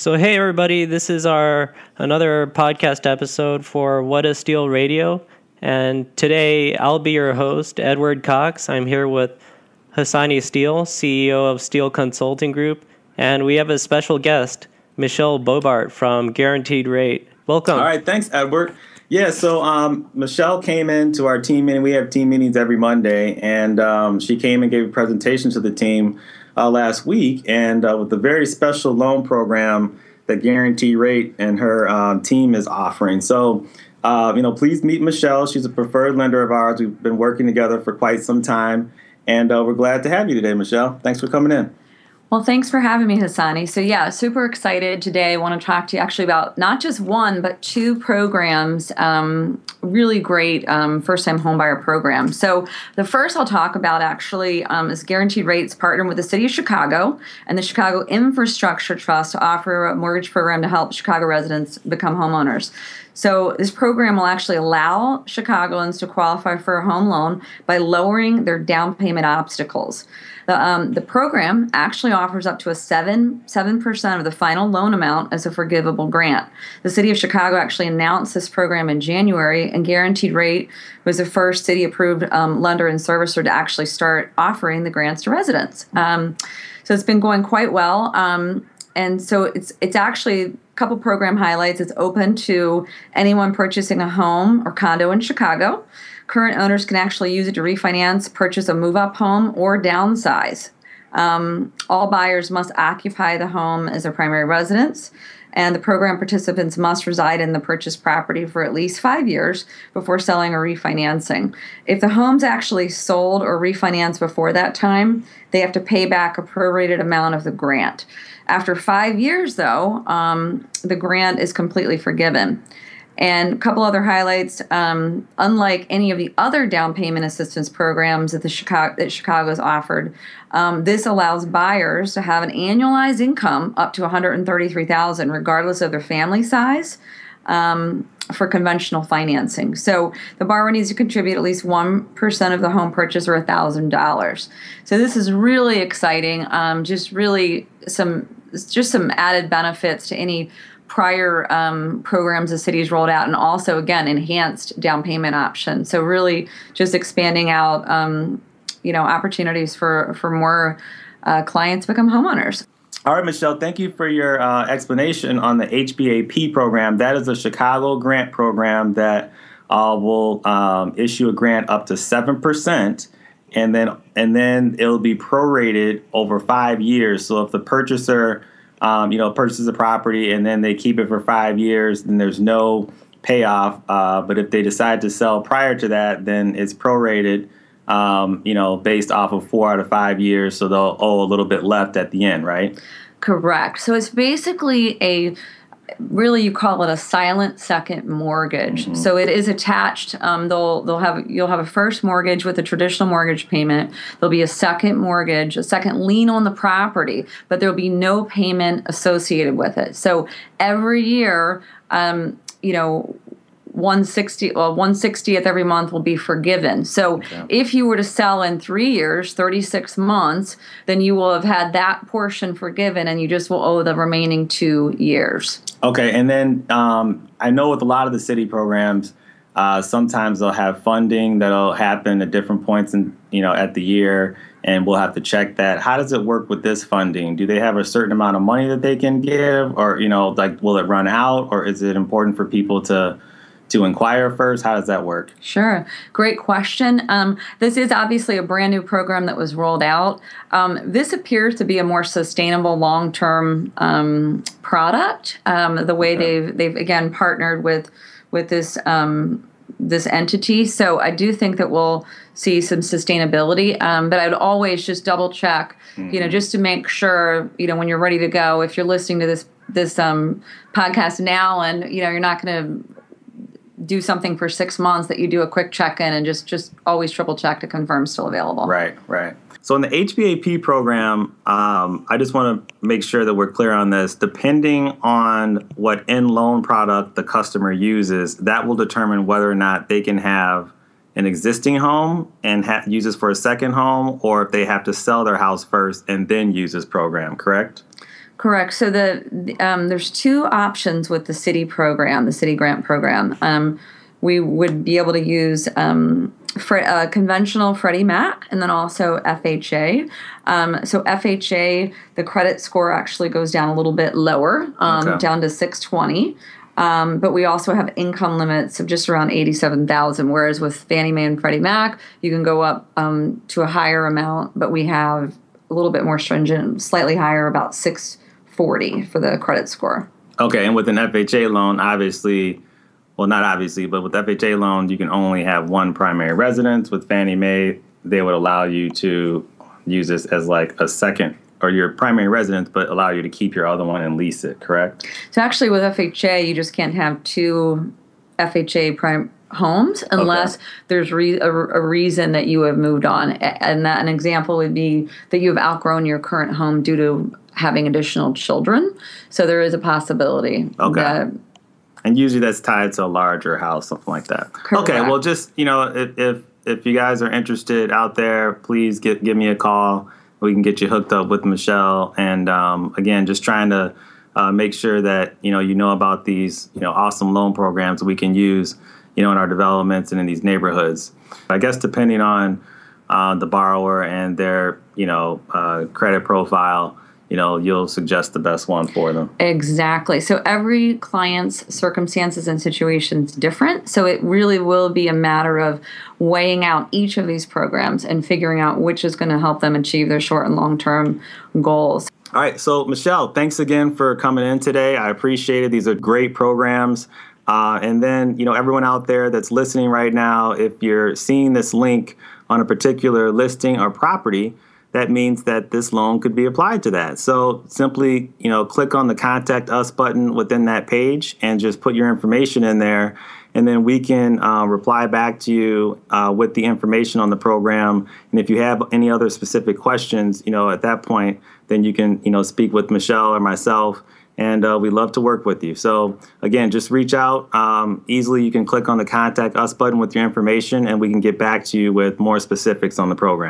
So hey everybody, this is our another podcast episode for What is Steele Radio, and today I'll be your host, Edward Cox. I'm here with Hasani Steele, CEO of Steele Consulting Group, and we have a special guest, Michelle Bobart from Guaranteed Rate. Welcome. All right, thanks, Edward. Yeah, so um, Michelle came into our team meeting. We have team meetings every Monday, and um, she came and gave a presentation to the team uh, last week, and uh, with a very special loan program that Guaranteed Rate and her um, team is offering. So, uh, you know, please meet Michelle. She's a preferred lender of ours. We've been working together for quite some time, and uh, we're glad to have you today, Michelle. Thanks for coming in. Well, thanks for having me, Hasani. So, yeah, super excited today. I want to talk to you actually about not just one, but two programs, um, really great um, first time homebuyer program. So, the first I'll talk about actually um, is Guaranteed Rates partnered with the City of Chicago and the Chicago Infrastructure Trust to offer a mortgage program to help Chicago residents become homeowners. So, this program will actually allow Chicagoans to qualify for a home loan by lowering their down payment obstacles. The, um, the program actually offers up to a 7 7% of the final loan amount as a forgivable grant. The city of Chicago actually announced this program in January, and Guaranteed Rate was the first city approved um, lender and servicer to actually start offering the grants to residents. Um, so it's been going quite well. Um, and so it's it's actually a couple program highlights. It's open to anyone purchasing a home or condo in Chicago. Current owners can actually use it to refinance, purchase a move up home, or downsize. Um, all buyers must occupy the home as their primary residence, and the program participants must reside in the purchased property for at least five years before selling or refinancing. If the home's actually sold or refinanced before that time, they have to pay back a prorated amount of the grant. After five years, though, um, the grant is completely forgiven. And a couple other highlights. Um, unlike any of the other down payment assistance programs that the Chicago that Chicago's offered, um, this allows buyers to have an annualized income up to 133,000, regardless of their family size. Um, for conventional financing. So the borrower needs to contribute at least 1% of the home purchase or $1,000. So this is really exciting. Um, just really some just some added benefits to any prior um, programs the city's rolled out and also again enhanced down payment options so really just expanding out um, you know opportunities for for more uh, clients become homeowners all right, Michelle, thank you for your uh, explanation on the HBAP program. That is a Chicago grant program that uh, will um, issue a grant up to 7%. And then, and then it'll be prorated over five years. So if the purchaser um, you know, purchases a property and then they keep it for five years, then there's no payoff. Uh, but if they decide to sell prior to that, then it's prorated, um, you know, based off of four out of five years. So they'll owe a little bit left at the end, right? Correct. So it's basically a really you call it a silent second mortgage. Mm-hmm. So it is attached. Um, they'll they'll have you'll have a first mortgage with a traditional mortgage payment. There'll be a second mortgage, a second lien on the property, but there'll be no payment associated with it. So every year, um, you know, 160 well 160th every month will be forgiven. So okay. if you were to sell in three years 36 months then you will have had that portion forgiven and you just will owe the remaining two years. Okay and then um, i know with a lot of the city programs uh, sometimes they'll have funding that'll happen at different points in you know at the year and we'll have to check that. How does it work with this funding? Do they have a certain amount of money that they can give or you know like will it run out or is it important for people to to inquire first? How does that work? Sure. Great question. Um, this is obviously a brand new program that was rolled out. Um, this appears to be a more sustainable long term um, product. Um, the way okay. they've, they've again partnered with, with this um, this entity. So I do think that we'll see some sustainability. Um, but I would always just double check, mm-hmm. you know, mm-hmm. just to make sure, you know, when you're ready to go, if you're listening to this this um, podcast now and you know you're not going to do something for six months that you do a quick check-in and just just always triple check to confirm still available. Right right. So in the hbap program um, i just want to make sure that we're clear on this. Depending on what end loan product the customer uses that will determine whether or not they can have an existing home and ha- use this for a second home or if they have to sell their house first and then use this program correct Correct. So the, um, there's two options with the city program, the city grant program. Um, we would be able to use um, uh, conventional Freddie Mac and then also FHA. Um, so FHA, the credit score actually goes down a little bit lower, um, Okay. down to 620. Um, but we also have income limits of just around 87,000. Whereas with Fannie Mae and Freddie Mac, you can go up um, to a higher amount, but we have a little bit more stringent, slightly higher, about 640 for the credit score. Okay, and with an FHA loan, obviously, well, not obviously, but with FHA loan, you can only have one primary residence. With Fannie Mae, they would allow you to use this as like a second or your primary residence, but allow you to keep your other one and lease it. Correct? So actually, with FHA, you just can't have two FHA prime homes unless there's re- a, a reason that you have moved on. And that an example would be that you have outgrown your current home due to having additional children. So there is a possibility Okay. that And usually that's tied to a larger house, something like that. Okay, well, just you know, if if if you guys are interested out there, please get give me a call. We can get you hooked up with Michelle. And um, again, just trying to uh, make sure that you know you know about these you know awesome loan programs we can use you know in our developments and in these neighborhoods. I guess depending on uh, the borrower and their you know uh, credit profile, you know you'll suggest the best one for them. Exactly. So every client's circumstances and situations different. So it really will be a matter of weighing out each of these programs and figuring out which is going to help them achieve their short and long term goals. All right, so Michelle, thanks again for coming in today. I appreciate it. These are great programs. Uh, and then, you know, everyone out there that's listening right now, if you're seeing this link on a particular listing or property, that means that this loan could be applied to that. So simply, you know, click on the contact us button within that page and just put your information in there. And then we can uh, reply back to you uh, with the information on the program. And if you have any other specific questions, you know, at that point, then you can, you know, speak with Michelle or myself. And uh, we love to work with you. So again, just reach out um, easily. You can click on the contact us button with your information, and we can get back to you with more specifics on the program.